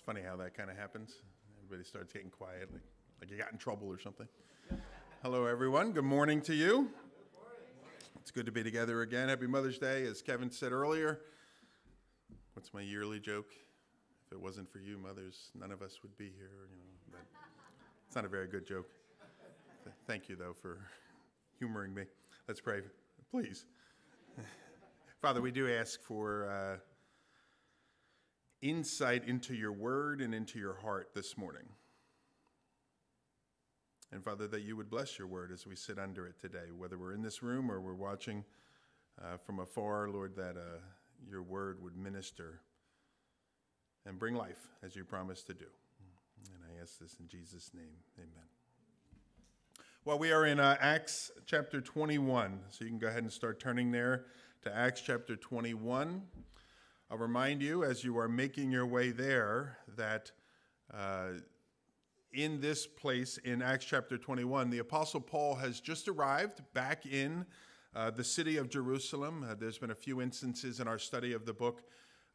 It's funny how that kind of happens. Everybody starts getting quiet, like, like you got in trouble or something. Hello, everyone. Good morning to you. It's good to be together again. Happy Mother's Day. As Kevin said earlier, what's my yearly joke? If it wasn't for you, mothers, none of us would be here. You know, but it's not a very good joke. Thank you, though, for humoring me. Let's pray, please. Father, we do ask for uh, insight into your word and into your heart this morning. And Father, that you would bless your word as we sit under it today, whether we're in this room or we're watching uh, from afar, Lord, that uh, your word would minister and bring life as you promised to do. And I ask this in Jesus' name. Amen. Well, we are in uh, Acts chapter 21, so you can go ahead and start turning there to Acts chapter 21. I'll remind you as you are making your way there that uh, in this place in Acts chapter 21, the Apostle Paul has just arrived back in uh, the city of Jerusalem. Uh, there's been a few instances in our study of the book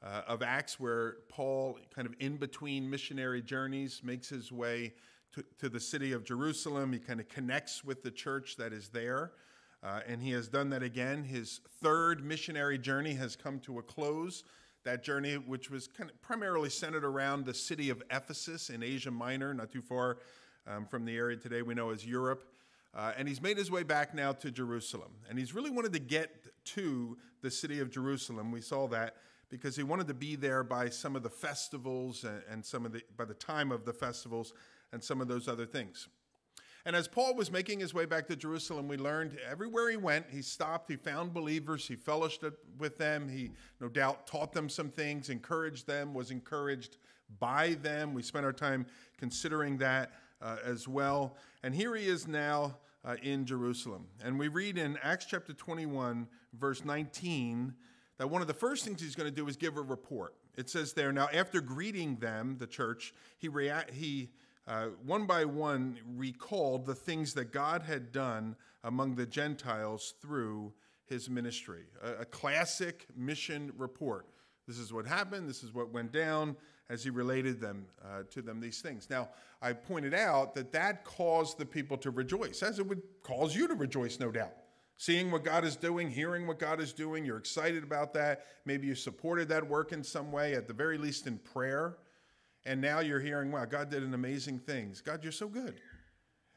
uh, of Acts where Paul, kind of in between missionary journeys, makes his way to, to the city of Jerusalem. He kind of connects with the church that is there. Uh, and he has done that again. His third missionary journey has come to a close that journey, which was kind of primarily centered around the city of Ephesus in Asia Minor, not too far um, from the area today we know as Europe. Uh, and he's made his way back now to Jerusalem. And he's really wanted to get to the city of Jerusalem. We saw that because he wanted to be there by some of the festivals and, and some of the by the time of the festivals and some of those other things. And as Paul was making his way back to Jerusalem, we learned everywhere he went, he stopped, he found believers, he fellowshiped with them, he no doubt taught them some things, encouraged them, was encouraged by them. We spent our time considering that uh, as well. And here he is now uh, in Jerusalem. And we read in Acts chapter 21, verse 19, that one of the first things he's going to do is give a report. It says there, now after greeting them, the church, he, rea- he uh, one by one recalled the things that God had done among the Gentiles through his ministry. A, a, classic mission report. This is what happened, this is what went down as he related them uh, to them these things. Now, I pointed out that that caused the people to rejoice, as it would cause you to rejoice, no doubt. Seeing what God is doing, hearing what God is doing, you're excited about that. Maybe you supported that work in some way, at the very least in prayer. And now you're hearing, wow, God did an amazing things. God, you're so good.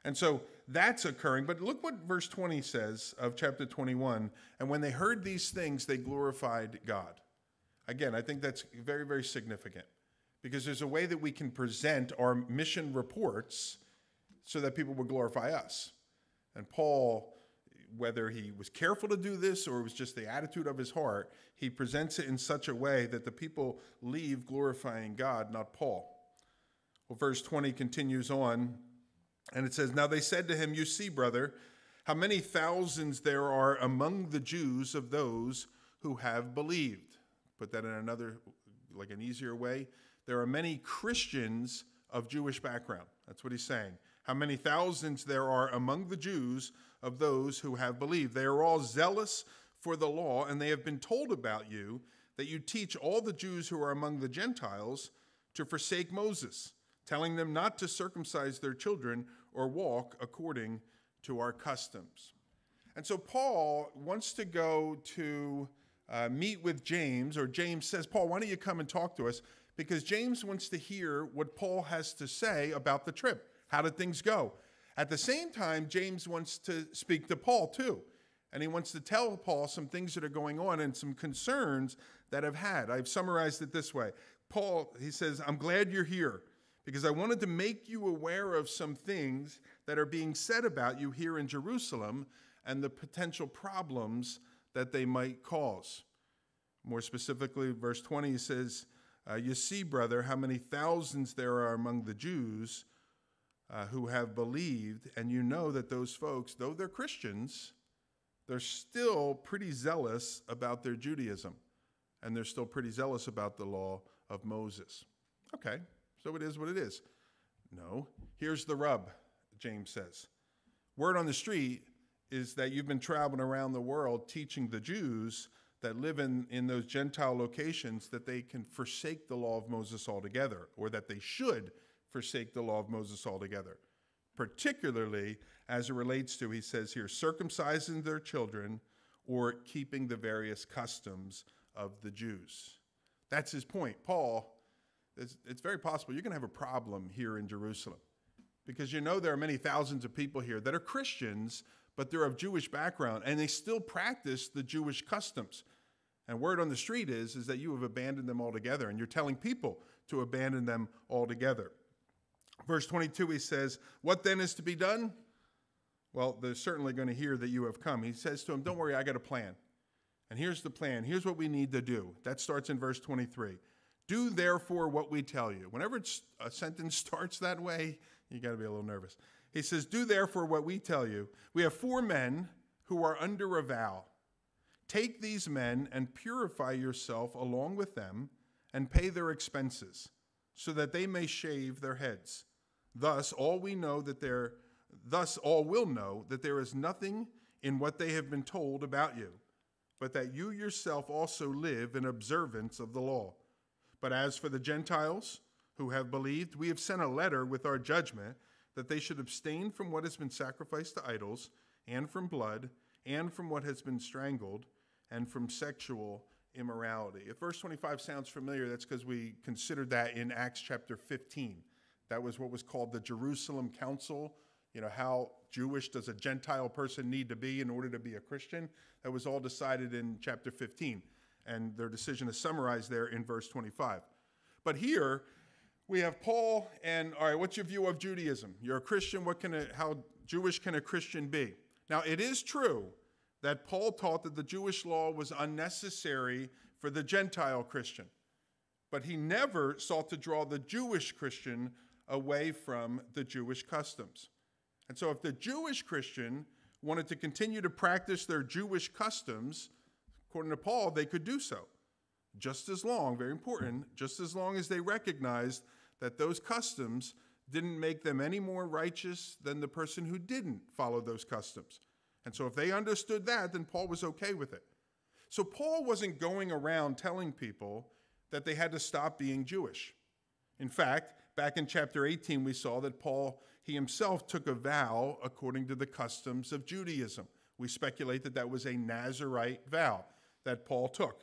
And so that's occurring. But look what verse 20 says of chapter 21. And when they heard these things, they glorified God. Again, I think that's very, very significant because there's a way that we can present our mission reports so that people will glorify us. And Paul, whether he was careful to do this or it was just the attitude of his heart, he presents it in such a way that the people leave glorifying God, not Paul. Well, verse 20 continues on, and it says, Now they said to him, You see, brother, how many thousands there are among the Jews of those who have believed. Put that in another, like an easier way. There are many Christians of Jewish background. That's what he's saying. How many thousands there are among the Jews of those who have believed. They are all zealous for the law, and they have been told about you that you teach all the Jews who are among the Gentiles to forsake Moses, telling them not to circumcise their children or walk according to our customs. And so Paul wants to go to uh, meet with James, or James says, Paul, why don't you come and talk to us? Because James wants to hear what Paul has to say about the trip. How did things go? At the same time, James wants to speak to Paul too. And he wants to tell Paul some things that are going on and some concerns that I've had. I've summarized it this way Paul, he says, I'm glad you're here because I wanted to make you aware of some things that are being said about you here in Jerusalem and the potential problems that they might cause. More specifically, verse 20 says, uh, You see, brother, how many thousands there are among the Jews uh, who have believed, and you know that those folks, though they're Christians, they're still pretty zealous about their Judaism, and they're still pretty zealous about the law of Moses. Okay, so it is what it is. No, here's the rub, James says. Word on the street is that you've been traveling around the world teaching the Jews that live in, in those Gentile locations that they can forsake the law of Moses altogether, or that they should forsake the law of Moses altogether. Particularly as it relates to, he says here, circumcising their children or keeping the various customs of the Jews. That's his point. Paul, it's, it's very possible you're going to have a problem here in Jerusalem because you know there are many thousands of people here that are Christians, but they're of Jewish background and they still practice the Jewish customs. And word on the street is, is that you have abandoned them altogether and you're telling people to abandon them altogether. Verse 22, he says, What then is to be done? Well, they're certainly going to hear that you have come. He says to him, Don't worry, I got a plan. And here's the plan. Here's what we need to do. That starts in verse 23. Do therefore what we tell you. Whenever a sentence starts that way, you got to be a little nervous. He says, Do therefore what we tell you. We have four men who are under a vow. Take these men and purify yourself along with them and pay their expenses, so that they may shave their heads. Thus, all we know that there, thus all will know that there is nothing in what they have been told about you, but that you yourself also live in observance of the law. But as for the Gentiles who have believed, we have sent a letter with our judgment that they should abstain from what has been sacrificed to idols, and from blood, and from what has been strangled, and from sexual immorality. If verse 25 sounds familiar, that's because we considered that in Acts chapter 15. That was what was called the Jerusalem Council. You know, how Jewish does a Gentile person need to be in order to be a Christian? That was all decided in chapter 15. And their decision is summarized there in verse 25. But here, we have Paul, and all right, what's your view of Judaism? You're a Christian. What can a, how Jewish can a Christian be? Now, it is true that Paul taught that the Jewish law was unnecessary for the Gentile Christian, but he never sought to draw the Jewish Christian away from the Jewish customs. And so, if the Jewish Christian wanted to continue to practice their Jewish customs, according to Paul, they could do so. Just as long, very important, just as long as they recognized that those customs didn't make them any more righteous than the person who didn't follow those customs. And so, if they understood that, then Paul was okay with it. So, Paul wasn't going around telling people that they had to stop being Jewish. In fact, Back in chapter 18, we saw that Paul, he himself took a vow according to the customs of Judaism. We speculate that that was a Nazarite vow that Paul took.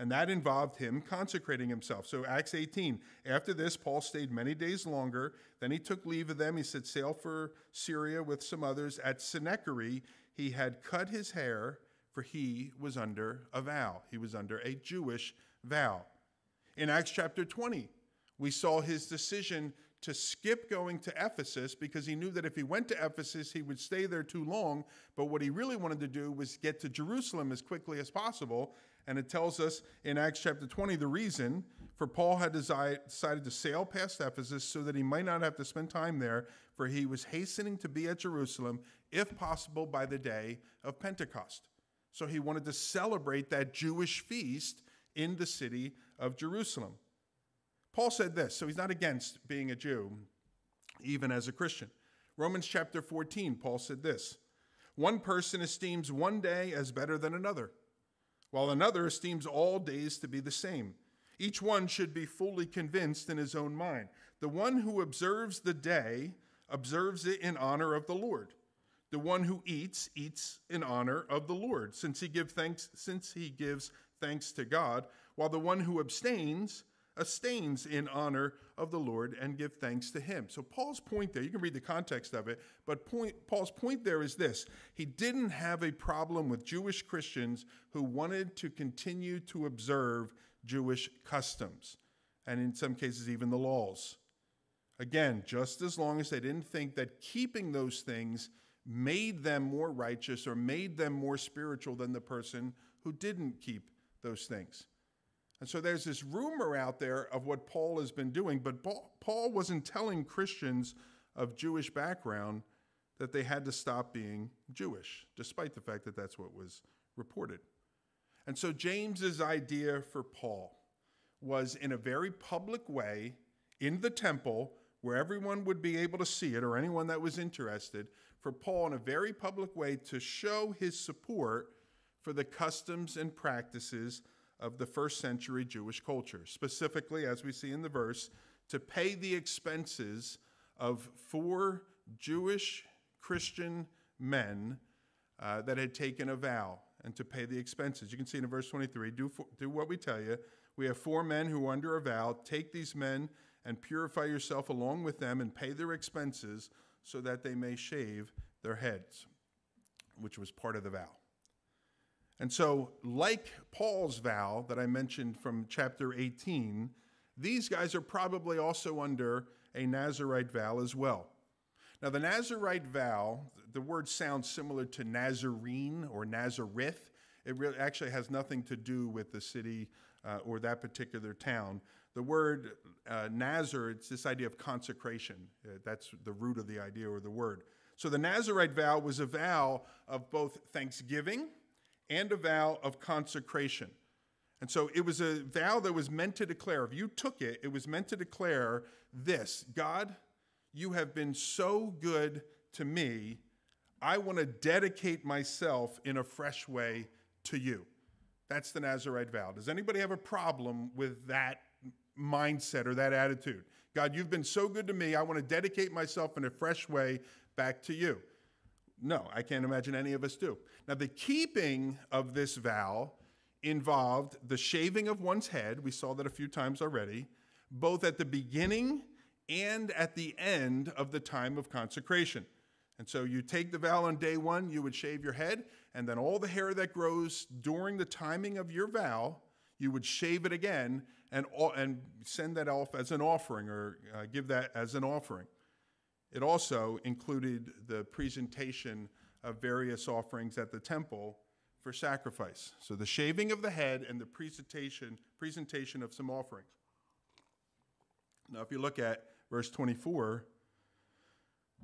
And that involved him consecrating himself. So, Acts 18, after this, Paul stayed many days longer. Then he took leave of them. He said, Sail for Syria with some others. At Cenchreae, he had cut his hair, for he was under a vow. He was under a Jewish vow. In Acts chapter 20, we saw his decision to skip going to Ephesus because he knew that if he went to Ephesus, he would stay there too long. But what he really wanted to do was get to Jerusalem as quickly as possible. And it tells us in Acts chapter 20 the reason for Paul had decided to sail past Ephesus so that he might not have to spend time there, for he was hastening to be at Jerusalem, if possible, by the day of Pentecost. So he wanted to celebrate that Jewish feast in the city of Jerusalem. Paul said this, so he's not against being a Jew, even as a Christian. Romans chapter 14, Paul said this One person esteems one day as better than another, while another esteems all days to be the same. Each one should be fully convinced in his own mind. The one who observes the day observes it in honor of the Lord. The one who eats eats in honor of the Lord, since he give thanks since he gives thanks to God, while the one who abstains abstains in honor of the Lord and give thanks to him. So Paul's point there, you can read the context of it, but point, Paul's point there is this. He didn't have a problem with Jewish Christians who wanted to continue to observe Jewish customs, and in some cases even the laws. Again, just as long as they didn't think that keeping those things made them more righteous or made them more spiritual than the person who didn't keep those things. And so there's this rumor out there of what Paul has been doing, but Paul wasn't telling Christians of Jewish background that they had to stop being Jewish, despite the fact that that's what was reported. And so James's idea for Paul was in a very public way in the temple where everyone would be able to see it or anyone that was interested, for Paul in a very public way to show his support for the customs and practices of the first century Jewish culture. Specifically, as we see in the verse, to pay the expenses of four Jewish Christian men uh, that had taken a vow and to pay the expenses. You can see in verse 23 do, for, do what we tell you. We have four men who under a vow. Take these men and purify yourself along with them and pay their expenses so that they may shave their heads, which was part of the vow. And so, like Paul's vow that I mentioned from chapter 18, these guys are probably also under a Nazarite vow as well. Now, the Nazarite vow, the word sounds similar to Nazarene or Nazareth. It really actually has nothing to do with the city uh, or that particular town. The word uh, Nazar, it's this idea of consecration. Uh, that's the root of the idea or the word. So the Nazarite vow was a vow of both thanksgiving and a vow of consecration. And so it was a vow that was meant to declare, if you took it, it was meant to declare this God, you have been so good to me. I want to dedicate myself in a fresh way to you. That's the Nazarite vow. Does anybody have a problem with that mindset or that attitude? God, you've been so good to me. I want to dedicate myself in a fresh way back to you. No, I can't imagine any of us do. Now, the keeping of this vow involved the shaving of one's head. We saw that a few times already, both at the beginning and at the end of the time of consecration. And so you take the vow on day one, you would shave your head, and then all the hair that grows during the timing of your vow, you would shave it again and, and send that off as an offering or uh, give that as an offering. It also included the presentation of various offerings at the temple for sacrifice. So the shaving of the head and the presentation, presentation of some offerings. Now, if you look at verse 24,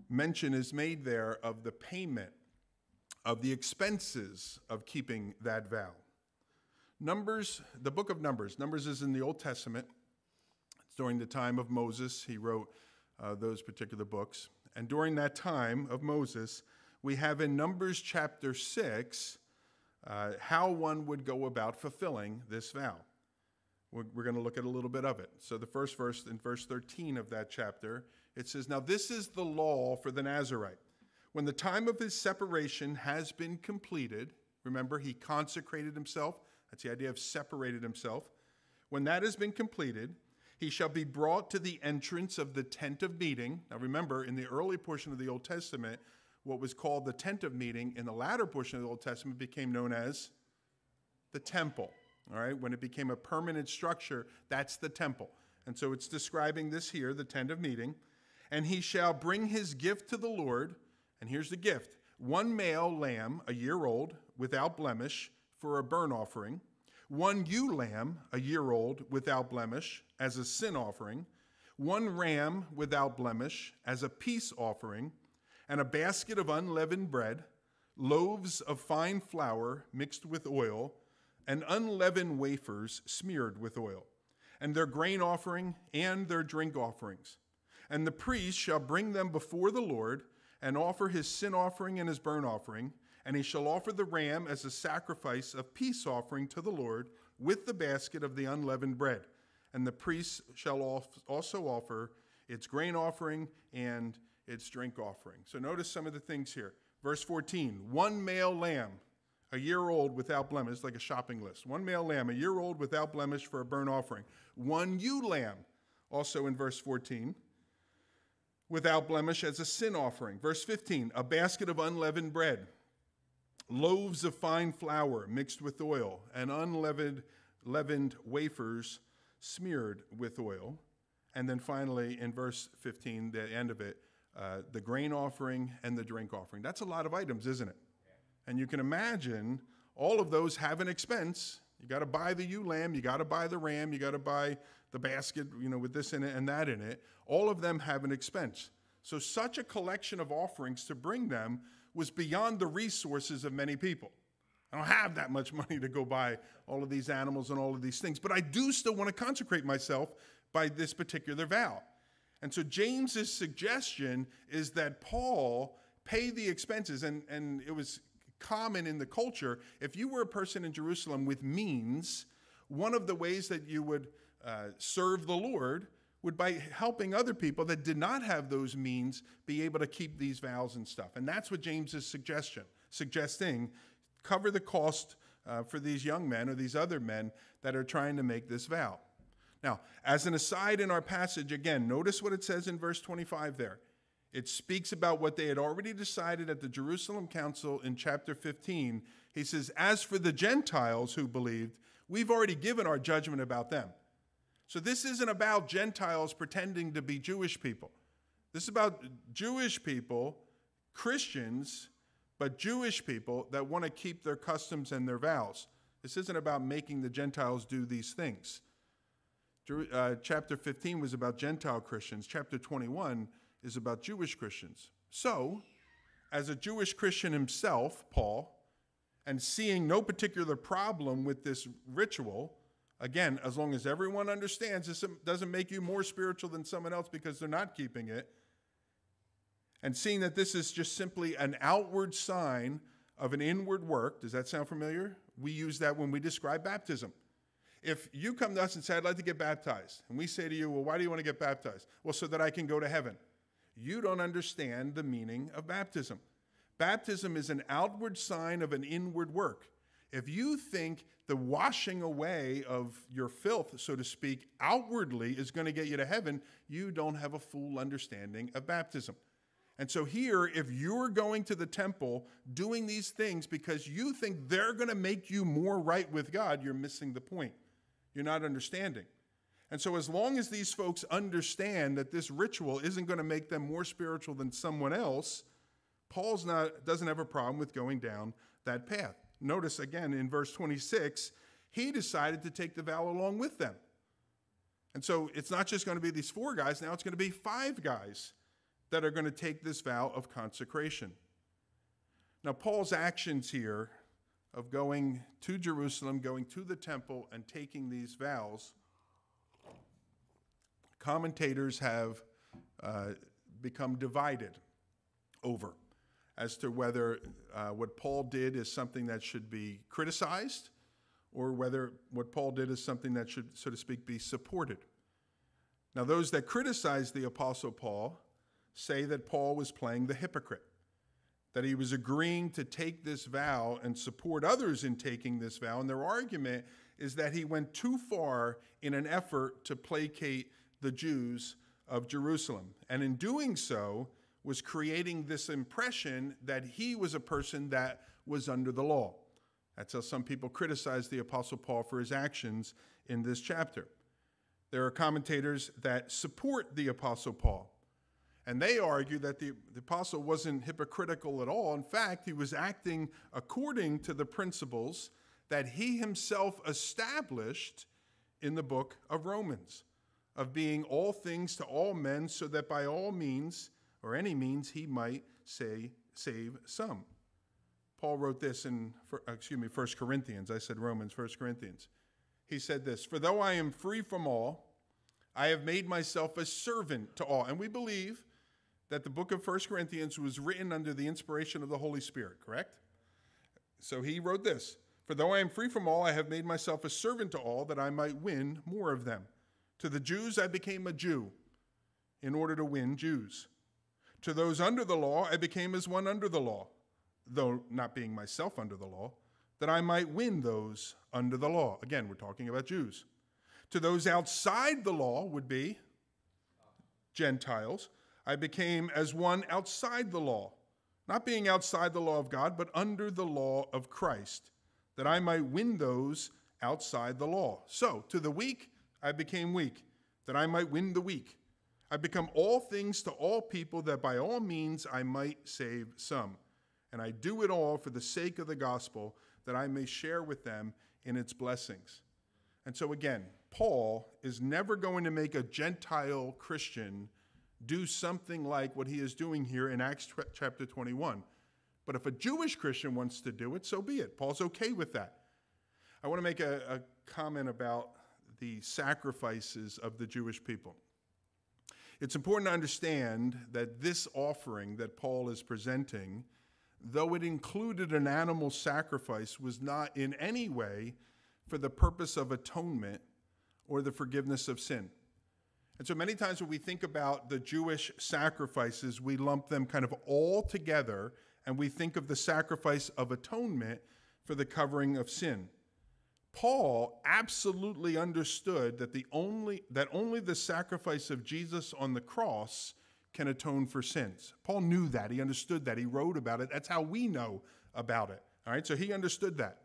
mention is made there of the payment of the expenses of keeping that vow. Numbers, the book of Numbers, Numbers is in the Old Testament. It's during the time of Moses. He wrote uh, those particular books. And during that time of Moses, we have in Numbers chapter 6 uh, how one would go about fulfilling this vow. We're, we're going to look at a little bit of it. So, the first verse, in verse 13 of that chapter, it says, Now this is the law for the Nazarite. When the time of his separation has been completed, remember, he consecrated himself. That's the idea of separated himself. When that has been completed, he shall be brought to the entrance of the tent of meeting. Now remember, in the early portion of the Old Testament, what was called the tent of meeting in the latter portion of the Old Testament became known as the temple. All right, when it became a permanent structure, that's the temple. And so it's describing this here, the tent of meeting. And he shall bring his gift to the Lord. And here's the gift one male lamb, a year old, without blemish, for a burnt offering one ewe lamb, a year old, without blemish, as a sin offering, one ram without blemish, as a peace offering, and a basket of unleavened bread, loaves of fine flour mixed with oil, and unleavened wafers smeared with oil, and their grain offering and their drink offerings. And the priest shall bring them before the Lord and offer his sin offering and his burnt offering and he shall offer the ram as a sacrifice of peace offering to the Lord with the basket of the unleavened bread. And the priest shall also offer its grain offering and its drink offering. So notice some of the things here. Verse 14 one male lamb, a year old without blemish, like a shopping list. One male lamb, a year old without blemish for a burnt offering. One ewe lamb, also in verse 14, without blemish as a sin offering. Verse 15 a basket of unleavened bread loaves of fine flour mixed with oil, and unleavened leavened wafers smeared with oil. And then finally, in verse 15, the end of it, uh, the grain offering and the drink offering. That's a lot of items, isn't it? And you can imagine all of those have an expense. You got to buy the ewe lamb, you got to buy the ram, you got to buy the basket, you know, with this in it and that in it. All of them have an expense. So, such a collection of offerings to bring them was beyond the resources of many people. I don't have that much money to go buy all of these animals and all of these things, but I do still want to consecrate myself by this particular vow. And so James's suggestion is that Paul pay the expenses, and, and it was common in the culture. If you were a person in Jerusalem with means, one of the ways that you would uh, serve the Lord would by helping other people that did not have those means be able to keep these vows and stuff. And that's what James is suggestion, suggesting cover the cost uh, for these young men or these other men that are trying to make this vow. Now, as an aside in our passage, again, notice what it says in verse 25 there. It speaks about what they had already decided at the Jerusalem Council in chapter 15. He says, As for the Gentiles who believed, we've already given our judgment about them. So this isn't about Gentiles pretending to be Jewish people. This is about Jewish people, Christians, but Jewish people that want to keep their customs and their vows. This isn't about making the Gentiles do these things. Uh, chapter 15 was about Gentile Christians. Chapter 21 is about Jewish Christians. So, as a Jewish Christian himself, Paul, and seeing no particular problem with this ritual, again, as long as everyone understands this doesn't make you more spiritual than someone else because they're not keeping it, and seeing that this is just simply an outward sign of an inward work, does that sound familiar? We use that when we describe baptism. If you come to us and say, I'd like to get baptized, and we say to you, Well, why do you want to get baptized? Well, so that I can go to heaven. You don't understand the meaning of baptism. Baptism is an outward sign of an inward work. If you think the washing away of your filth, so to speak, outwardly is going to get you to heaven, you don't have a full understanding of baptism. And so, here, if you're going to the temple doing these things because you think they're going to make you more right with God, you're missing the point. You're not understanding. And so, as long as these folks understand that this ritual isn't going to make them more spiritual than someone else, Paul's not, doesn't have a problem with going down that path. Notice again in verse 26, he decided to take the vow along with them. And so it's not just going to be these four guys, now it's going to be five guys that are going to take this vow of consecration. Now, Paul's actions here of going to Jerusalem, going to the temple, and taking these vows commentators have uh, become divided over as to whether uh, what Paul did is something that should be criticized or whether what Paul did is something that should, so to speak, be supported. Now, those that criticize the Apostle Paul say that Paul was playing the hypocrite, that he was agreeing to take this vow and support others in taking this vow. And their argument is that he went too far in an effort to placate the Jews of Jerusalem. And in doing so, was creating this impression that he was a person that was under the law. That's how some people criticize the Apostle Paul for his actions in this chapter. There are commentators that support the Apostle Paul. And they argue that the, the apostle wasn't hypocritical at all. In fact, he was acting according to the principles that he himself established in the book of Romans of being all things to all men, so that by all means, or any means, he might say, save some. Paul wrote this in, uh, excuse me, 1 Corinthians. I said Romans, 1 Corinthians. He said this For though I am free from all, I have made myself a servant to all. And we believe that the book of 1 Corinthians was written under the inspiration of the Holy Spirit, correct? So he wrote this For though I am free from all, I have made myself a servant to all, that I might win more of them. To the Jews, I became a Jew in order to win Jews. To those under the law, I became as one under the law, though not being myself under the law, that I might win those under the law. Again, we're talking about Jews. To those outside the law would be Gentiles. I became as one outside the law, not being outside the law of God, but under the law of Christ, that I might win those outside the law. So, to the weak, I became weak, that I might win the weak. I become all things to all people, that by all means I might save some. And I do it all for the sake of the gospel, that I may share with them in its blessings. And so, again, Paul is never going to make a Gentile Christian do something like what he is doing here in Acts chapter 21. But if a Jewish Christian wants to do it, so be it. Paul's okay with that. I want to make a, a comment about the sacrifices of the Jewish people. It's important to understand that this offering that Paul is presenting, though it included an animal sacrifice, was not in any way for the purpose of atonement or the forgiveness of sin. And so many times when we think about the Jewish sacrifices, we lump them kind of all together and we think of the sacrifice of atonement for the covering of sin. Paul absolutely understood that the only that only the sacrifice of Jesus on the cross can atone for sins. Paul knew that. He understood that. He wrote about it. That's how we know about it. All right? So he understood that.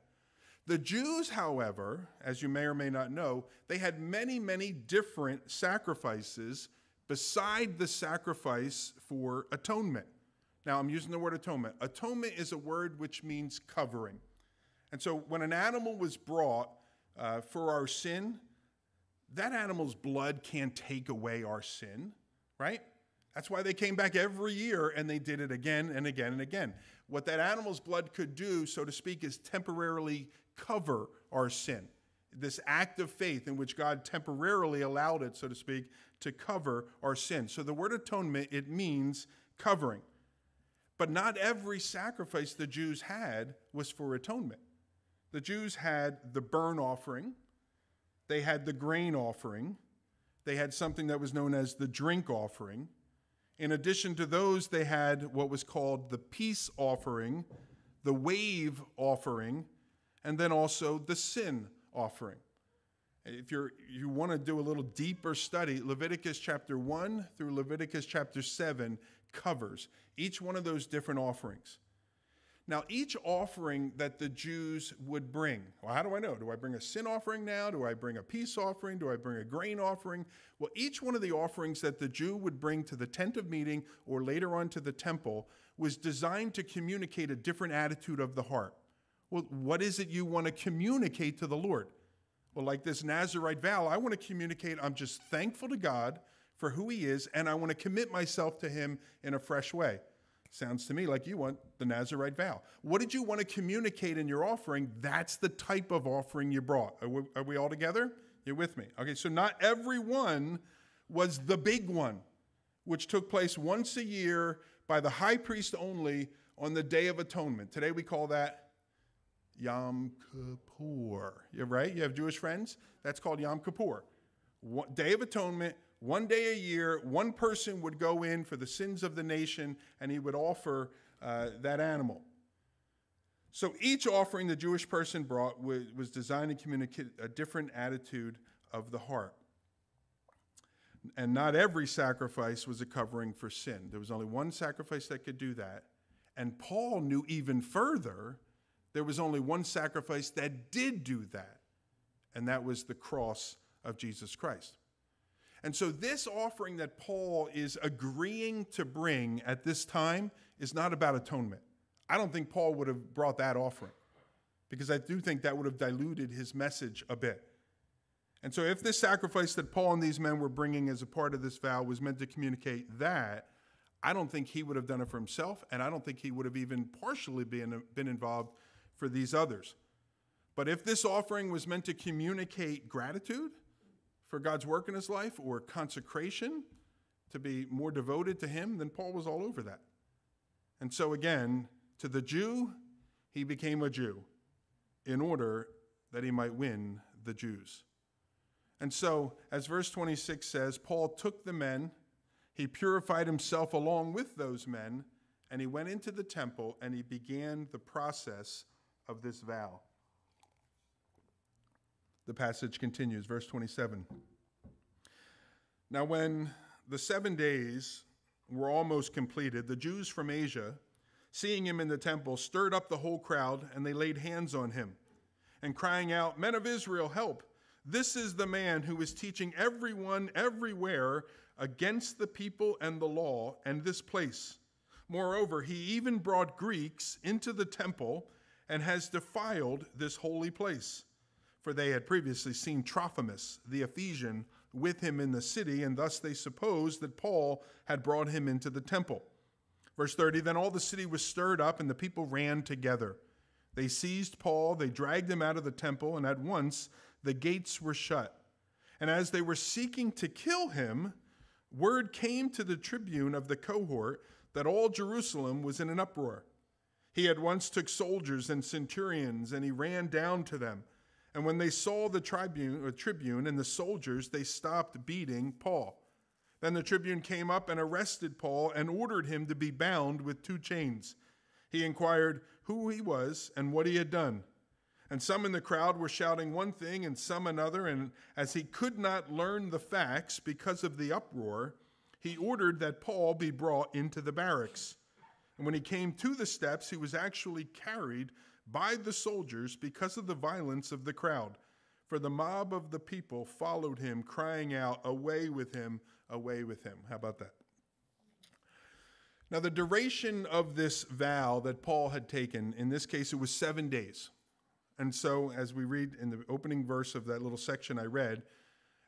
The Jews, however, as you may or may not know, they had many, many different sacrifices beside the sacrifice for atonement. Now, I'm using the word atonement. Atonement is a word which means covering. And so when an animal was brought uh, for our sin, that animal's blood can't take away our sin, right? That's why they came back every year and they did it again and again and again. What that animal's blood could do, so to speak, is temporarily cover our sin. This act of faith in which God temporarily allowed it, so to speak, to cover our sin. So the word atonement, it means covering. But not every sacrifice the Jews had was for atonement. The Jews had the burn offering, they had the grain offering, they had something that was known as the drink offering. In addition to those, they had what was called the peace offering, the wave offering, and then also the sin offering. If you're, you want to do a little deeper study, Leviticus chapter 1 through Leviticus chapter 7 covers each one of those different offerings. Now, each offering that the Jews would bring, well, how do I know? Do I bring a sin offering now? Do I bring a peace offering? Do I bring a grain offering? Well, each one of the offerings that the Jew would bring to the tent of meeting or later on to the temple was designed to communicate a different attitude of the heart. Well, what is it you want to communicate to the Lord? Well, like this Nazarite vow, I want to communicate I'm just thankful to God for who He is, and I want to commit myself to Him in a fresh way. Sounds to me like you want the Nazarite vow. What did you want to communicate in your offering? That's the type of offering you brought. Are we, are we all together? You're with me. Okay, so not every one was the big one, which took place once a year by the high priest only on the Day of Atonement. Today we call that Yom Kippur. You're right? You have Jewish friends? That's called Yom Kippur. Day of Atonement, one day a year, one person would go in for the sins of the nation and he would offer uh, that animal. So each offering the Jewish person brought was designed to communicate a different attitude of the heart. And not every sacrifice was a covering for sin. There was only one sacrifice that could do that. And Paul knew even further there was only one sacrifice that did do that, and that was the cross of Jesus Christ. And so, this offering that Paul is agreeing to bring at this time is not about atonement. I don't think Paul would have brought that offering because I do think that would have diluted his message a bit. And so, if this sacrifice that Paul and these men were bringing as a part of this vow was meant to communicate that, I don't think he would have done it for himself, and I don't think he would have even partially been, been involved for these others. But if this offering was meant to communicate gratitude, for God's work in his life or consecration to be more devoted to him, then Paul was all over that. And so, again, to the Jew, he became a Jew in order that he might win the Jews. And so, as verse 26 says, Paul took the men, he purified himself along with those men, and he went into the temple and he began the process of this vow. The passage continues, verse 27. Now, when the seven days were almost completed, the Jews from Asia, seeing him in the temple, stirred up the whole crowd, and they laid hands on him, and crying out, Men of Israel, help! This is the man who is teaching everyone everywhere against the people and the law and this place. Moreover, he even brought Greeks into the temple and has defiled this holy place for they had previously seen Trophimus, the Ephesian, with him in the city, and thus they supposed that Paul had brought him into the temple. Verse 30 Then all the city was stirred up, and the people ran together. They seized Paul, they dragged him out of the temple, and at once the gates were shut. And as they were seeking to kill him, word came to the tribune of the cohort that all Jerusalem was in an uproar. He at once took soldiers and centurions, and he ran down to them. And when they saw the tribune, or tribune and the soldiers, they stopped beating Paul. Then the tribune came up and arrested Paul and ordered him to be bound with two chains. He inquired who he was and what he had done. And some in the crowd were shouting one thing and some another, and as he could not learn the facts because of the uproar, he ordered that Paul be brought into the barracks. And when he came to the steps, he was actually carried by the soldiers because of the violence of the crowd. For the mob of the people followed him, crying out, Away with him, away with him. How about that? Now, the duration of this vow that Paul had taken, in this case, it was seven days. And so, as we read in the opening verse of that little section I read,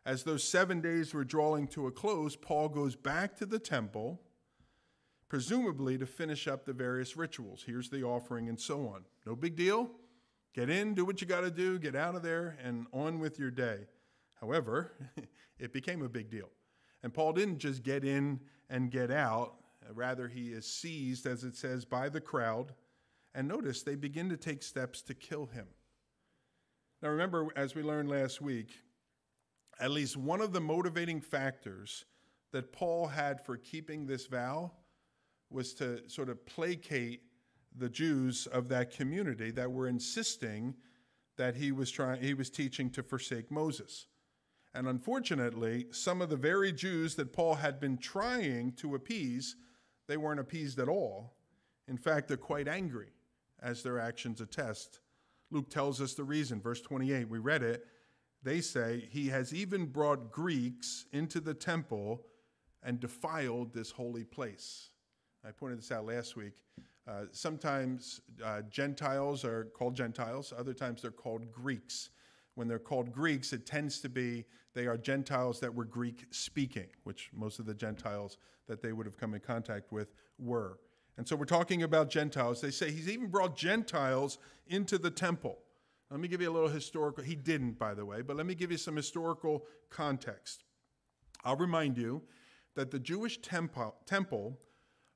as those seven days were drawing to a close, Paul goes back to the temple presumably to finish up the various rituals. Here's the offering and so on. No big deal. Get in, do what you got to do, get out of there, and on with your day. However, it became a big deal. And Paul didn't just get in and get out, rather, he is seized, as it says, by the crowd. And notice they begin to take steps to kill him. Now, remember, as we learned last week, at least one of the motivating factors that Paul had for keeping this vow was to sort of placate the Jews of that community that were insisting that he was trying he was teaching to forsake Moses. And unfortunately, some of the very Jews that Paul had been trying to appease, they weren't appeased at all. In fact, they're quite angry, as their actions attest. Luke tells us the reason. Verse 28, we read it. They say, He has even brought Greeks into the temple and defiled this holy place. I pointed this out last week. Uh, sometimes uh, Gentiles are called Gentiles, other times they're called Greeks. When they're called Greeks, it tends to be they are Gentiles that were Greek speaking, which most of the Gentiles that they would have come in contact with were. And so we're talking about Gentiles. They say he's even brought Gentiles into the temple. Let me give you a little historical. He didn't, by the way, but let me give you some historical context. I'll remind you that the Jewish temple, temple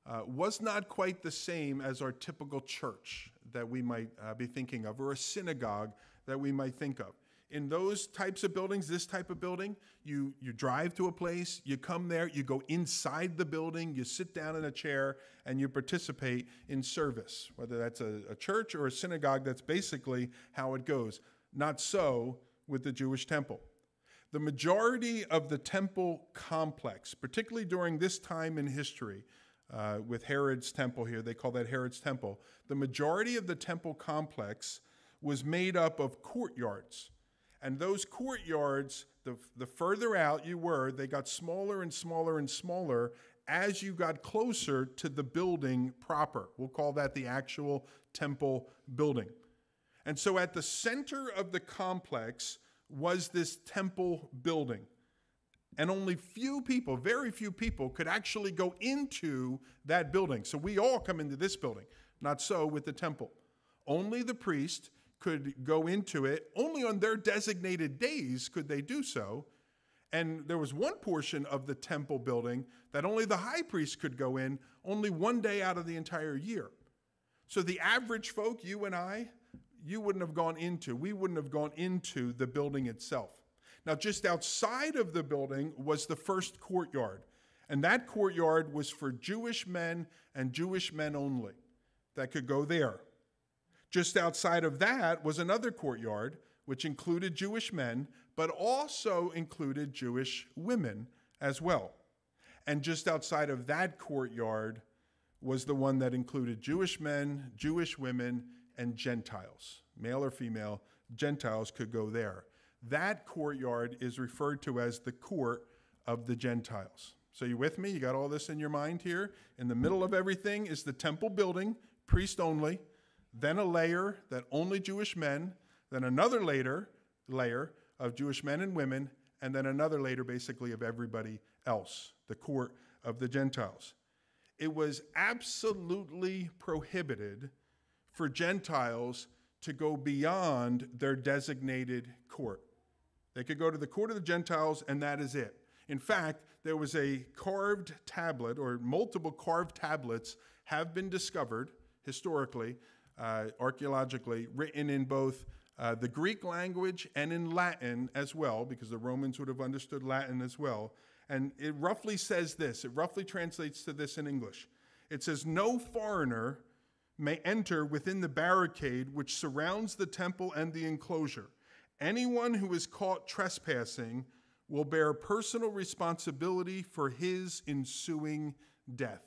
uh, was not quite the same as our typical church that we might uh, be thinking of, or a synagogue that we might think of. In those types of buildings, this type of building, you, you drive to a place, you come there, you go inside the building, you sit down in a chair, and you participate in service. Whether that's a, a church or a synagogue, that's basically how it goes. Not so with the Jewish temple. The majority of the temple complex, particularly during this time in history, uh, with Herod's temple here. They call that Herod's temple. The majority of the temple complex was made up of courtyards. And those courtyards, the, the further out you were, they got smaller and smaller and smaller as you got closer to the building proper. We'll call that the actual temple building. And so at the center of the complex was this temple building and only few people, very few people, could actually go into that building. So we all come into this building. Not so with the temple. Only the priest could go into it. Only on their designated days could they do so. And there was one portion of the temple building that only the high priest could go in, only one day out of the entire year. So the average folk, you and I, you wouldn't have gone into, we wouldn't have gone into the building itself. Now, just outside of the building was the first courtyard, and that courtyard was for Jewish men and Jewish men only that could go there. Just outside of that was another courtyard, which included Jewish men, but also included Jewish women as well. And just outside of that courtyard was the one that included Jewish men, Jewish women, and Gentiles. Male or female, Gentiles could go there. That courtyard is referred to as the court of the Gentiles. So, you with me? You got all this in your mind here? In the middle of everything is the temple building, priest only, then a layer that only Jewish men, then another layer, layer of Jewish men and women, and then another layer basically of everybody else, the court of the Gentiles. It was absolutely prohibited for Gentiles to go beyond their designated court. They could go to the court of the Gentiles, and that is it. In fact, there was a carved tablet, or multiple carved tablets have been discovered historically, uh, archaeologically, written in both uh, the Greek language and in Latin as well, because the Romans would have understood Latin as well. And it roughly says this it roughly translates to this in English. It says, No foreigner may enter within the barricade which surrounds the temple and the enclosure. Anyone who is caught trespassing will bear personal responsibility for his ensuing death.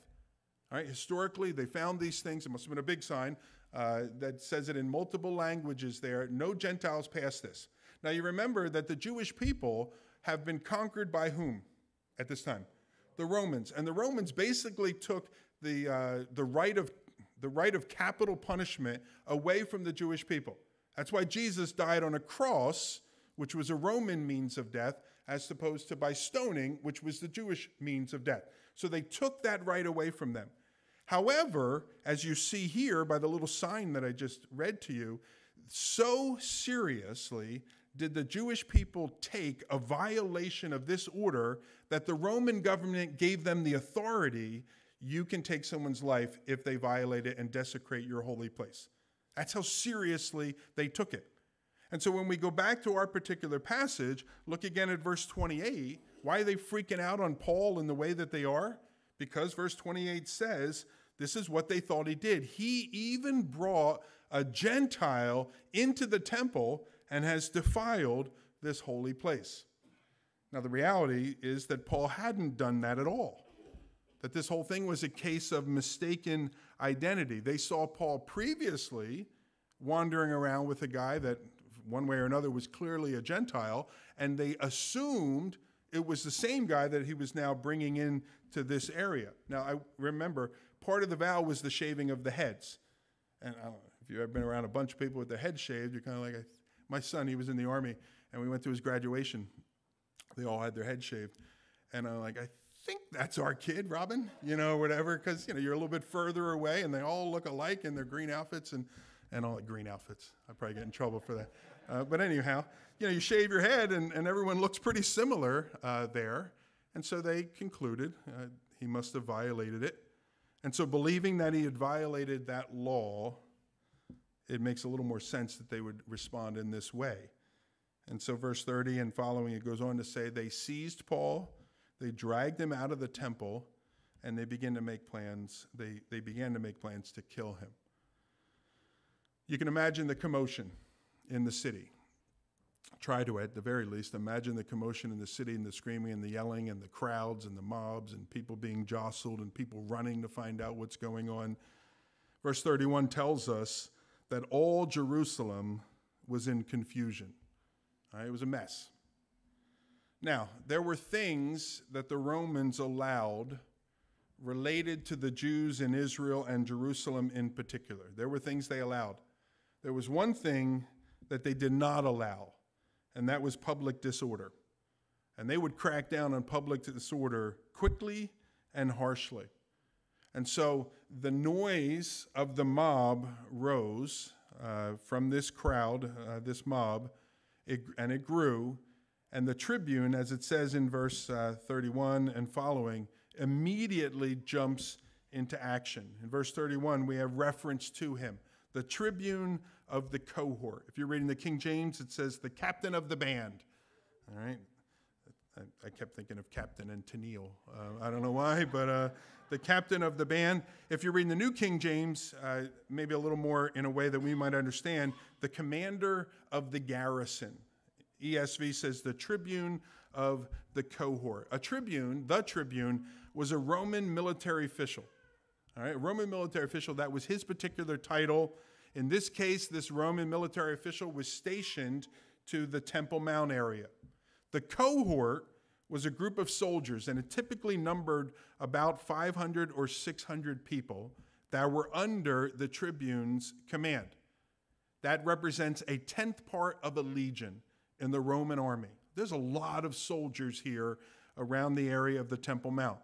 All right, historically, they found these things. It must have been a big sign uh, that says it in multiple languages there. No Gentiles pass this. Now, you remember that the Jewish people have been conquered by whom at this time? The Romans. And the Romans basically took the, uh, the, right of, the right of capital punishment away from the Jewish people. That's why Jesus died on a cross, which was a Roman means of death, as opposed to by stoning, which was the Jewish means of death. So they took that right away from them. However, as you see here by the little sign that I just read to you, so seriously did the Jewish people take a violation of this order that the Roman government gave them the authority you can take someone's life if they violate it and desecrate your holy place. That's how seriously they took it. And so when we go back to our particular passage, look again at verse 28. Why are they freaking out on Paul in the way that they are? Because verse 28 says, this is what they thought he did. He even brought a Gentile into the temple and has defiled this holy place. Now, the reality is that Paul hadn't done that at all, that this whole thing was a case of mistaken identity. They saw Paul previously wandering around with a guy that, one way or another, was clearly a Gentile, and they assumed it was the same guy that he was now bringing in to this area. Now, I remember part of the vow was the shaving of the heads. And know, if you've ever been around a bunch of people with their head shaved, you're kind of like, my son, he was in the army, and we went to his graduation. They all had their head shaved. And I'm like, I think that's our kid, Robin, you know, whatever, because, you know, you're a little bit further away, and they all look alike in their green outfits and, and all green outfits. I probably get in trouble for that. Uh, but anyhow, you know, you shave your head, and, and everyone looks pretty similar uh, there. And so they concluded uh, he must have violated it. And so, believing that he had violated that law, it makes a little more sense that they would respond in this way. And so, verse 30 and following, it goes on to say, They seized Paul, they dragged him out of the temple, and they began to make plans. They, they began to make plans to kill him. You can imagine the commotion in the city. Try to, at the very least, imagine the commotion in the city and the screaming and the yelling and the crowds and the mobs and people being jostled and people running to find out what's going on. Verse 31 tells us that all Jerusalem was in confusion. Right, it was a mess. Now, there were things that the Romans allowed related to the Jews in Israel and Jerusalem in particular. There were things they allowed. There was one thing that they did not allow, and that was public disorder. And they would crack down on public disorder quickly and harshly. And so the noise of the mob rose uh, from this crowd, uh, this mob, it, and it grew. And the tribune, as it says in verse uh, 31 and following, immediately jumps into action. In verse 31, we have reference to him, the tribune of the cohort. If you're reading the King James, it says the captain of the band. All right? I, kept thinking of Captain and Tennille. Uh, I don't know why, but uh, the captain of the band. If you're reading the New King James, uh, maybe a little more in a way that we might understand, the commander of the garrison. ESV says the tribune of the cohort. A tribune, the tribune, was a Roman military official. All right, a Roman military official, that was his particular title. In this case, this Roman military official was stationed to the Temple Mount area. The cohort was a group of soldiers, and it typically numbered about 500 or 600 people that were under the tribune's command. That represents a tenth part of a legion in the Roman army. There's a lot of soldiers here around the area of the Temple Mount.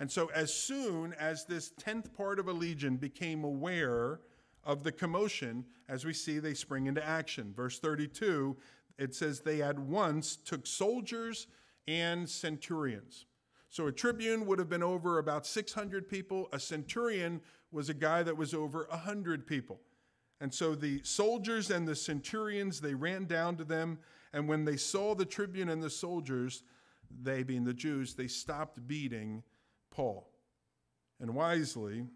And so, as soon as this tenth part of a legion became aware of the commotion, as we see, they spring into action. Verse 32, it says, They at once took soldiers and centurions. So a tribune would have been over about 600 people. A centurion was a guy that was over 100 people. And so the soldiers and the centurions, they ran down to them. And when they saw the tribune and the soldiers, they being the Jews, they stopped beating Paul. And wisely,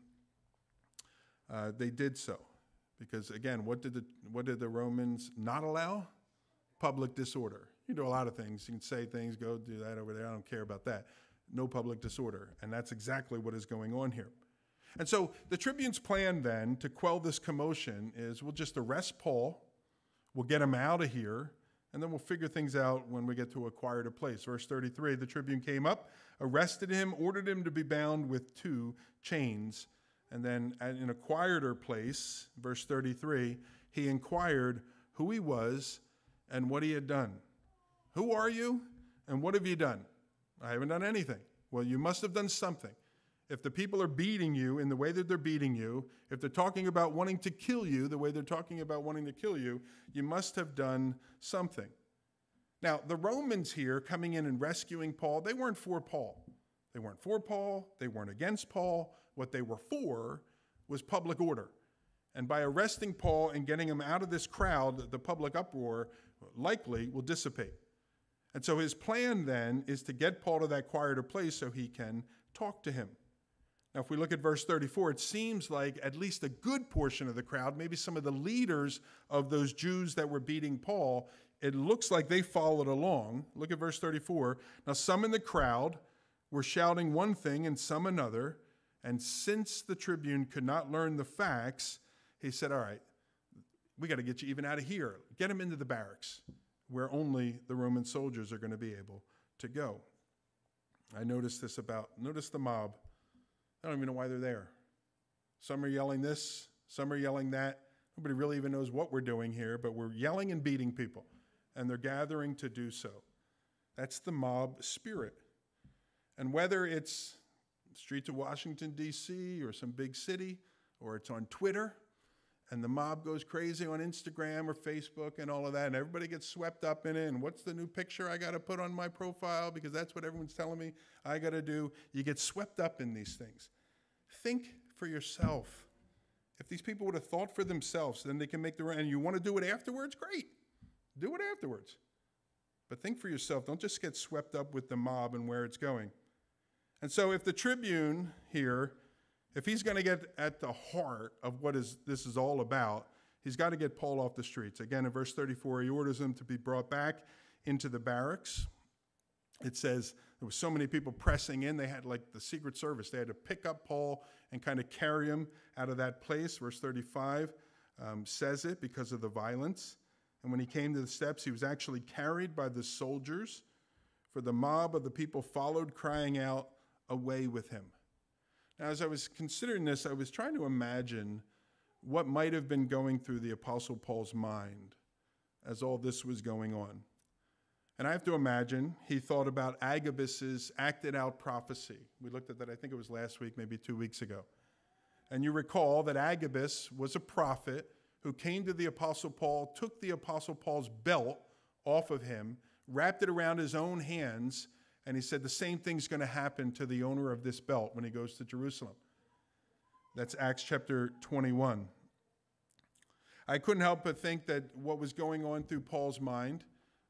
uh, they did so. Because again, what did, the, what did the Romans not allow? Public disorder. You do a lot of things. You can say things, go do that over there. I don't care about that. No public disorder. And that's exactly what is going on here. And so the tribune's plan then to quell this commotion is we'll just arrest Paul, we'll get him out of here, and then we'll figure things out when we get to a quieter place. Verse 33 the tribune came up, arrested him, ordered him to be bound with two chains. And then in a quieter place, verse 33, he inquired who he was and what he had done. Who are you and what have you done? I haven't done anything. Well, you must have done something. If the people are beating you in the way that they're beating you, if they're talking about wanting to kill you the way they're talking about wanting to kill you, you must have done something. Now, the Romans here coming in and rescuing Paul, they weren't for Paul. They weren't for Paul, they weren't against Paul. What they were for was public order. And by arresting Paul and getting him out of this crowd, the public uproar likely will dissipate. And so his plan then is to get Paul to that quieter place so he can talk to him. Now, if we look at verse 34, it seems like at least a good portion of the crowd, maybe some of the leaders of those Jews that were beating Paul, it looks like they followed along. Look at verse 34. Now, some in the crowd were shouting one thing and some another. And since the tribune could not learn the facts, he said, All right, we got to get you even out of here. Get him into the barracks where only the Roman soldiers are going to be able to go. I noticed this about, notice the mob I don't even know why they're there. Some are yelling this, some are yelling that. Nobody really even knows what we're doing here, but we're yelling and beating people, and they're gathering to do so. That's the mob spirit. And whether it's streets of Washington, D.C., or some big city, or it's on Twitter, and the mob goes crazy on Instagram or Facebook and all of that, and everybody gets swept up in it. And what's the new picture I got to put on my profile because that's what everyone's telling me I got to do? You get swept up in these things. Think for yourself. If these people would have thought for themselves, then they can make the right. and you want to do it afterwards, great. Do it afterwards. But think for yourself. Don't just get swept up with the mob and where it's going. And so if the Tribune here if he's going to get at the heart of what is, this is all about, he's got to get Paul off the streets. Again, in verse 34, he orders him to be brought back into the barracks. It says there were so many people pressing in, they had like the Secret Service. They had to pick up Paul and kind of carry him out of that place. Verse 35 um, says it because of the violence. And when he came to the steps, he was actually carried by the soldiers, for the mob of the people followed, crying out, Away with him. Now, as I was considering this, I was trying to imagine what might have been going through the Apostle Paul's mind as all this was going on. And I have to imagine he thought about Agabus's acted out prophecy. We looked at that, I think it was last week, maybe two weeks ago. And you recall that Agabus was a prophet who came to the Apostle Paul, took the Apostle Paul's belt off of him, wrapped it around his own hands, and he said the same thing's going to happen to the owner of this belt when he goes to Jerusalem. That's Acts chapter 21. I couldn't help but think that what was going on through Paul's mind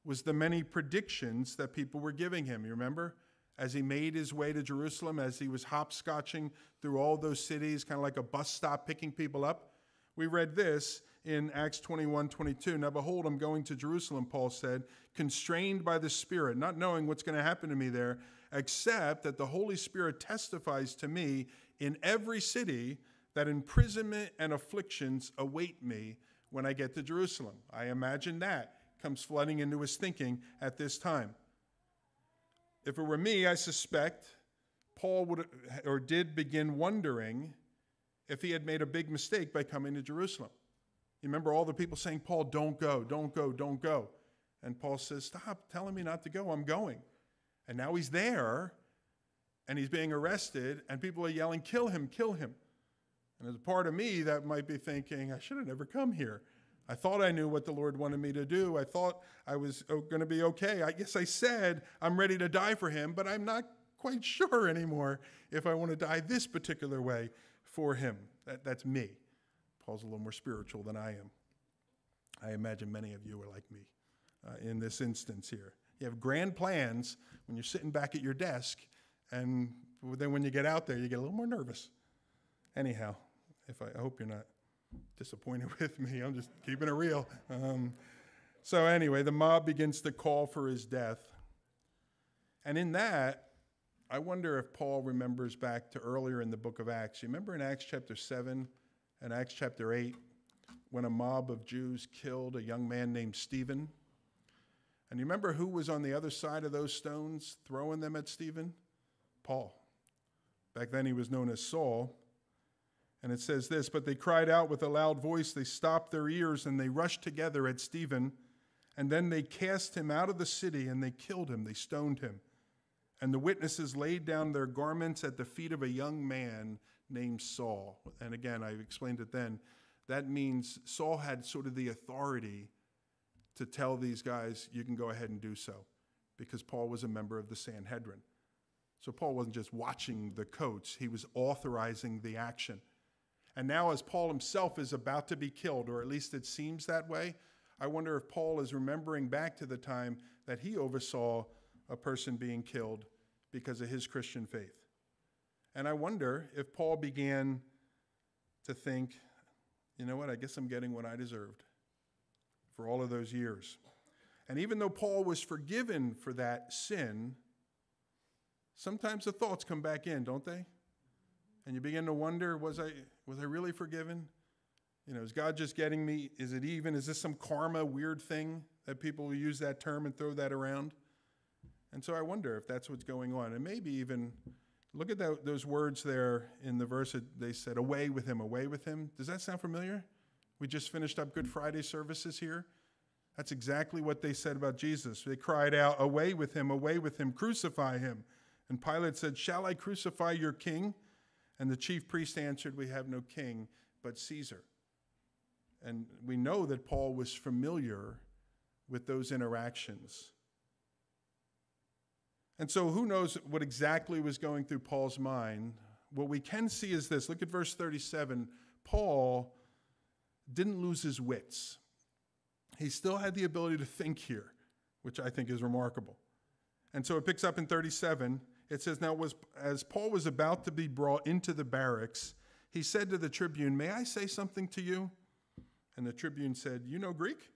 was the many predictions that people were giving him. You remember? As he made his way to Jerusalem, as he was hopscotching through all those cities, kind of like a bus stop picking people up. We read this in Acts 21 22. Now, behold, I'm going to Jerusalem, Paul said, constrained by the Spirit, not knowing what's going to happen to me there, except that the Holy Spirit testifies to me in every city that imprisonment and afflictions await me when I get to Jerusalem. I imagine that comes flooding into his thinking at this time. If it were me, I suspect Paul would or did begin wondering if he had made a big mistake by coming to Jerusalem. You remember all the people saying, Paul, don't go, don't go, don't go. And Paul says, Stop telling me not to go, I'm going. And now he's there and he's being arrested, and people are yelling, Kill him, kill him. And as a part of me, that might be thinking, I should have never come here. I thought I knew what the Lord wanted me to do. I thought I was oh, going to be okay. I guess I said I'm ready to die for him, but I'm not quite sure anymore if I want to die this particular way for him. That, that's me. Paul's a little more spiritual than I am. I imagine many of you are like me uh, in this instance here. You have grand plans when you're sitting back at your desk, and then when you get out there, you get a little more nervous. Anyhow, if I, I hope you're not disappointed with me, I'm just keeping it real. Um, so, anyway, the mob begins to call for his death. And in that, I wonder if Paul remembers back to earlier in the book of Acts. You remember in Acts chapter 7 and Acts chapter 8 when a mob of Jews killed a young man named Stephen? And you remember who was on the other side of those stones throwing them at Stephen? Paul. Back then he was known as Saul. And it says this But they cried out with a loud voice, they stopped their ears, and they rushed together at Stephen. And then they cast him out of the city, and they killed him, they stoned him. And the witnesses laid down their garments at the feet of a young man named Saul. And again, I explained it then. That means Saul had sort of the authority to tell these guys, you can go ahead and do so, because Paul was a member of the Sanhedrin. So Paul wasn't just watching the coats, he was authorizing the action. And now, as Paul himself is about to be killed, or at least it seems that way, I wonder if Paul is remembering back to the time that he oversaw a person being killed because of his Christian faith. And I wonder if Paul began to think, you know what, I guess I'm getting what I deserved for all of those years. And even though Paul was forgiven for that sin, sometimes the thoughts come back in, don't they? And you begin to wonder, was I, was I really forgiven? You know, is God just getting me? Is it even? Is this some karma weird thing that people use that term and throw that around? And so I wonder if that's what's going on. And maybe even look at that, those words there in the verse that they said, away with him, away with him. Does that sound familiar? We just finished up Good Friday services here. That's exactly what they said about Jesus. They cried out, Away with him, away with him, crucify him. And Pilate said, Shall I crucify your king? And the chief priest answered, We have no king but Caesar. And we know that Paul was familiar with those interactions. And so, who knows what exactly was going through Paul's mind? What we can see is this look at verse 37. Paul didn't lose his wits. He still had the ability to think here, which I think is remarkable. And so it picks up in 37. It says, Now, was, as Paul was about to be brought into the barracks, he said to the tribune, May I say something to you? And the tribune said, You know Greek?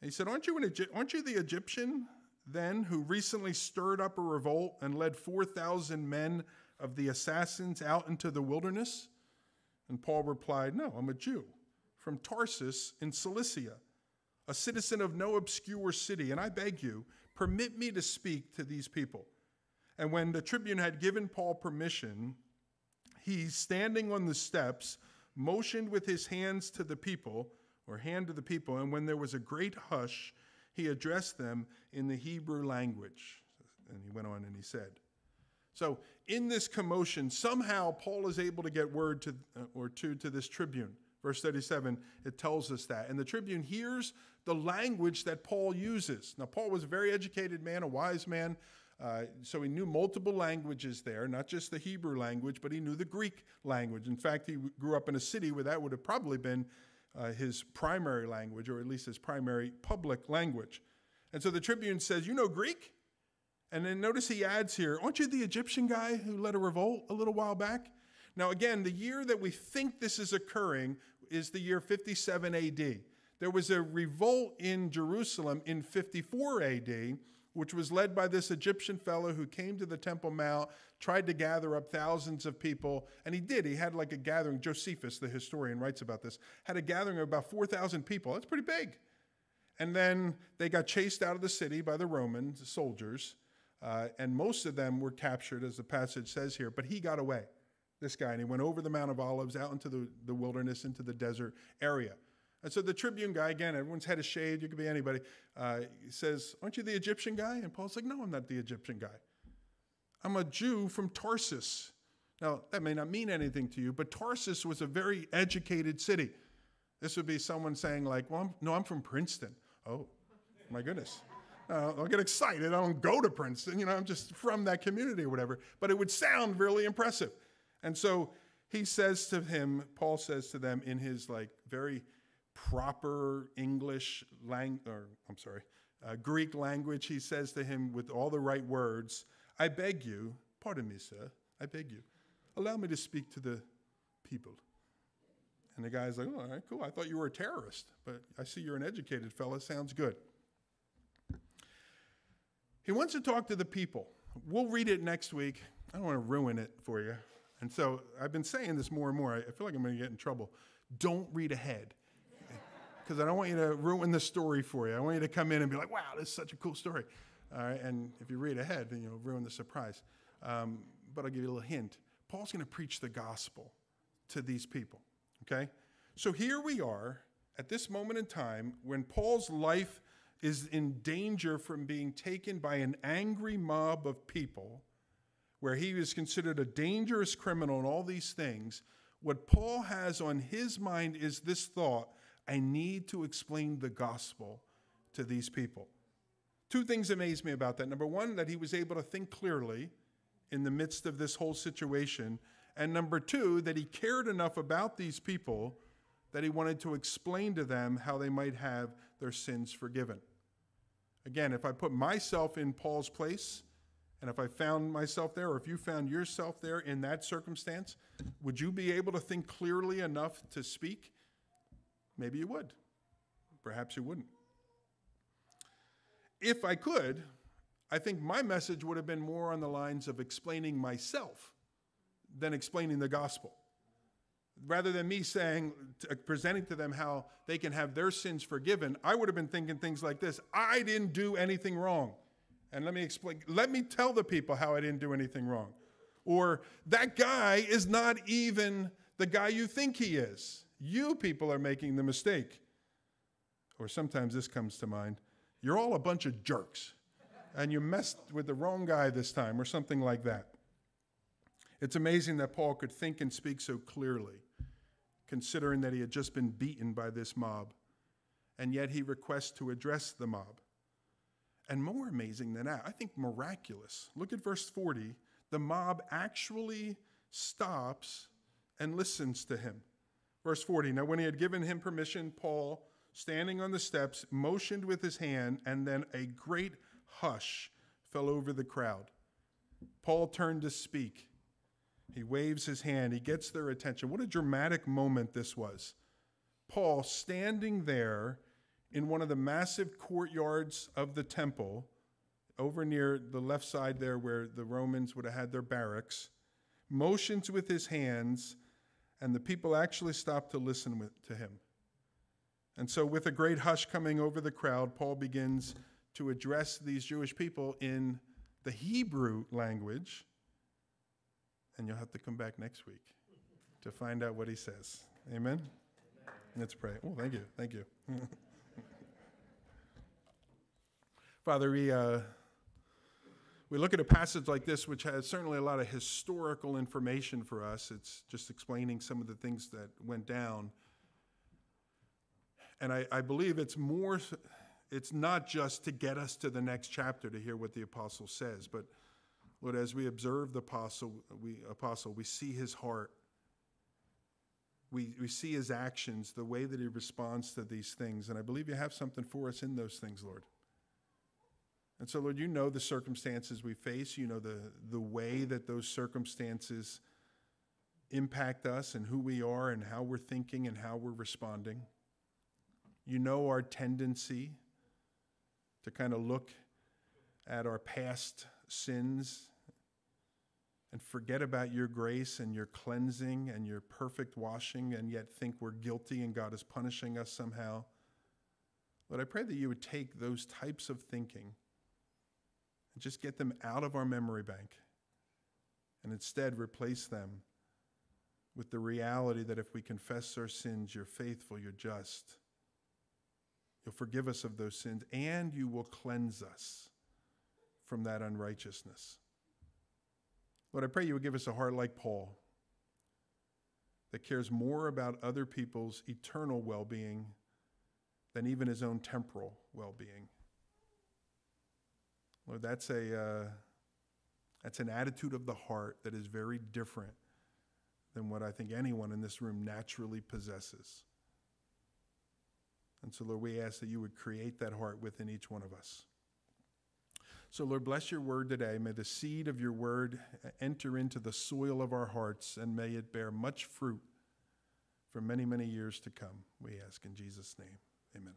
And he said, Aren't you, an aren't you the Egyptian then who recently stirred up a revolt and led 4,000 men of the assassins out into the wilderness? And Paul replied, No, I'm a Jew from Tarsus in Cilicia, a citizen of no obscure city, and I beg you, permit me to speak to these people. And when the tribune had given Paul permission, he, standing on the steps, motioned with his hands to the people, or hand to the people, and when there was a great hush, he addressed them in the Hebrew language. And he went on and he said, So, in this commotion, somehow Paul is able to get word to, uh, or two to this tribune. Verse 37, it tells us that. And the tribune hears the language that Paul uses. Now, Paul was a very educated man, a wise man, uh, so he knew multiple languages there, not just the Hebrew language, but he knew the Greek language. In fact, he grew up in a city where that would have probably been uh, his primary language, or at least his primary public language. And so the tribune says, You know Greek? And then notice he adds here, Aren't you the Egyptian guy who led a revolt a little while back? Now, again, the year that we think this is occurring is the year 57 AD. There was a revolt in Jerusalem in 54 AD, which was led by this Egyptian fellow who came to the Temple Mount, tried to gather up thousands of people, and he did. He had like a gathering. Josephus, the historian, writes about this, had a gathering of about 4,000 people. That's pretty big. And then they got chased out of the city by the Roman soldiers, uh, and most of them were captured, as the passage says here, but he got away this guy, and he went over the Mount of Olives out into the, the wilderness, into the desert area. And so the Tribune guy, again, everyone's head is shaved, you could be anybody, uh, he says, Aren't you the Egyptian guy? And Paul's like, No, I'm not the Egyptian guy. I'm a Jew from Tarsus. Now, that may not mean anything to you, but Tarsus was a very educated city. This would be someone saying, like, Well, I'm, no, I'm from Princeton. Oh, my goodness. Uh, I'll get excited. I don't go to Princeton, you know, I'm just from that community or whatever. But it would sound really impressive. And so he says to him, Paul says to them in his like very proper English lang or I'm sorry, uh, Greek language, he says to him with all the right words, I beg you, pardon me, sir, I beg you, allow me to speak to the people. And the guy's like, oh, all right, cool. I thought you were a terrorist, but I see you're an educated fella. Sounds good. He wants to talk to the people. We'll read it next week. I don't want to ruin it for you. And so I've been saying this more and more. I feel like I'm going to get in trouble. Don't read ahead because I don't want you to ruin the story for you. I want you to come in and be like, wow, this is such a cool story. All right, and if you read ahead, then you'll ruin the surprise. Um, but I'll give you a little hint. Paul's going to preach the gospel to these people. Okay? So here we are at this moment in time when Paul's life is in danger from being taken by an angry mob of people, where he is considered a dangerous criminal and all these things. What Paul has on his mind is this thought I need to explain the gospel to these people. Two things amaze me about that. Number one, that he was able to think clearly in the midst of this whole situation and number two, that he cared enough about these people that he wanted to explain to them how they might have their sins forgiven. Again, if I put myself in Paul's place, and if I found myself there, or if you found yourself there in that circumstance, would you be able to think clearly enough to speak? Maybe you would. Perhaps you wouldn't. If I could, I think my message would have been more on the lines of explaining myself than explaining the gospel. Rather than me saying, uh, presenting to them how they can have their sins forgiven, I would have been thinking things like this I didn't do anything wrong. And let me explain, let me tell the people how I didn't do anything wrong. Or that guy is not even the guy you think he is. You people are making the mistake. Or sometimes this comes to mind you're all a bunch of jerks and you messed with the wrong guy this time, or something like that. It's amazing that Paul could think and speak so clearly, considering that he had just been beaten by this mob, and yet he requests to address the mob. And more amazing than that, I think miraculous. Look at verse 40. The mob actually stops and listens to him. Verse 40 Now, when he had given him permission, Paul, standing on the steps, motioned with his hand, and then a great hush fell over the crowd. Paul turned to speak. He waves his hand, he gets their attention. What a dramatic moment this was. Paul standing there in one of the massive courtyards of the temple, over near the left side there where the Romans would have had their barracks, motions with his hands, and the people actually stop to listen with, to him. And so, with a great hush coming over the crowd, Paul begins to address these Jewish people in the Hebrew language and you'll have to come back next week to find out what he says. Amen? Amen. Let's pray. Oh, thank you. Thank you. Father, we, uh, we look at a passage like this, which has certainly a lot of historical information for us. It's just explaining some of the things that went down. And I, I believe it's more, it's not just to get us to the next chapter to hear what the apostle says, but Lord, as we observe the apostle, we, apostle, we see his heart. We, we see his actions, the way that he responds to these things. And I believe you have something for us in those things, Lord. And so, Lord, you know the circumstances we face. You know the, the way that those circumstances impact us and who we are and how we're thinking and how we're responding. You know our tendency to kind of look at our past sins and forget about your grace and your cleansing and your perfect washing and yet think we're guilty and God is punishing us somehow. But I pray that you would take those types of thinking and just get them out of our memory bank and instead replace them with the reality that if we confess our sins, you're faithful, you're just. You'll forgive us of those sins and you will cleanse us from that unrighteousness. Lord, I pray you would give us a heart like Paul that cares more about other people's eternal well being than even his own temporal well being. Lord, that's a uh, that's an attitude of the heart that is very different than what I think anyone in this room naturally possesses. And so, Lord, we ask that you would create that heart within each one of us. So, Lord, bless your word today. May the seed of your word enter into the soil of our hearts and may it bear much fruit for many, many years to come. We ask in Jesus' name. Amen.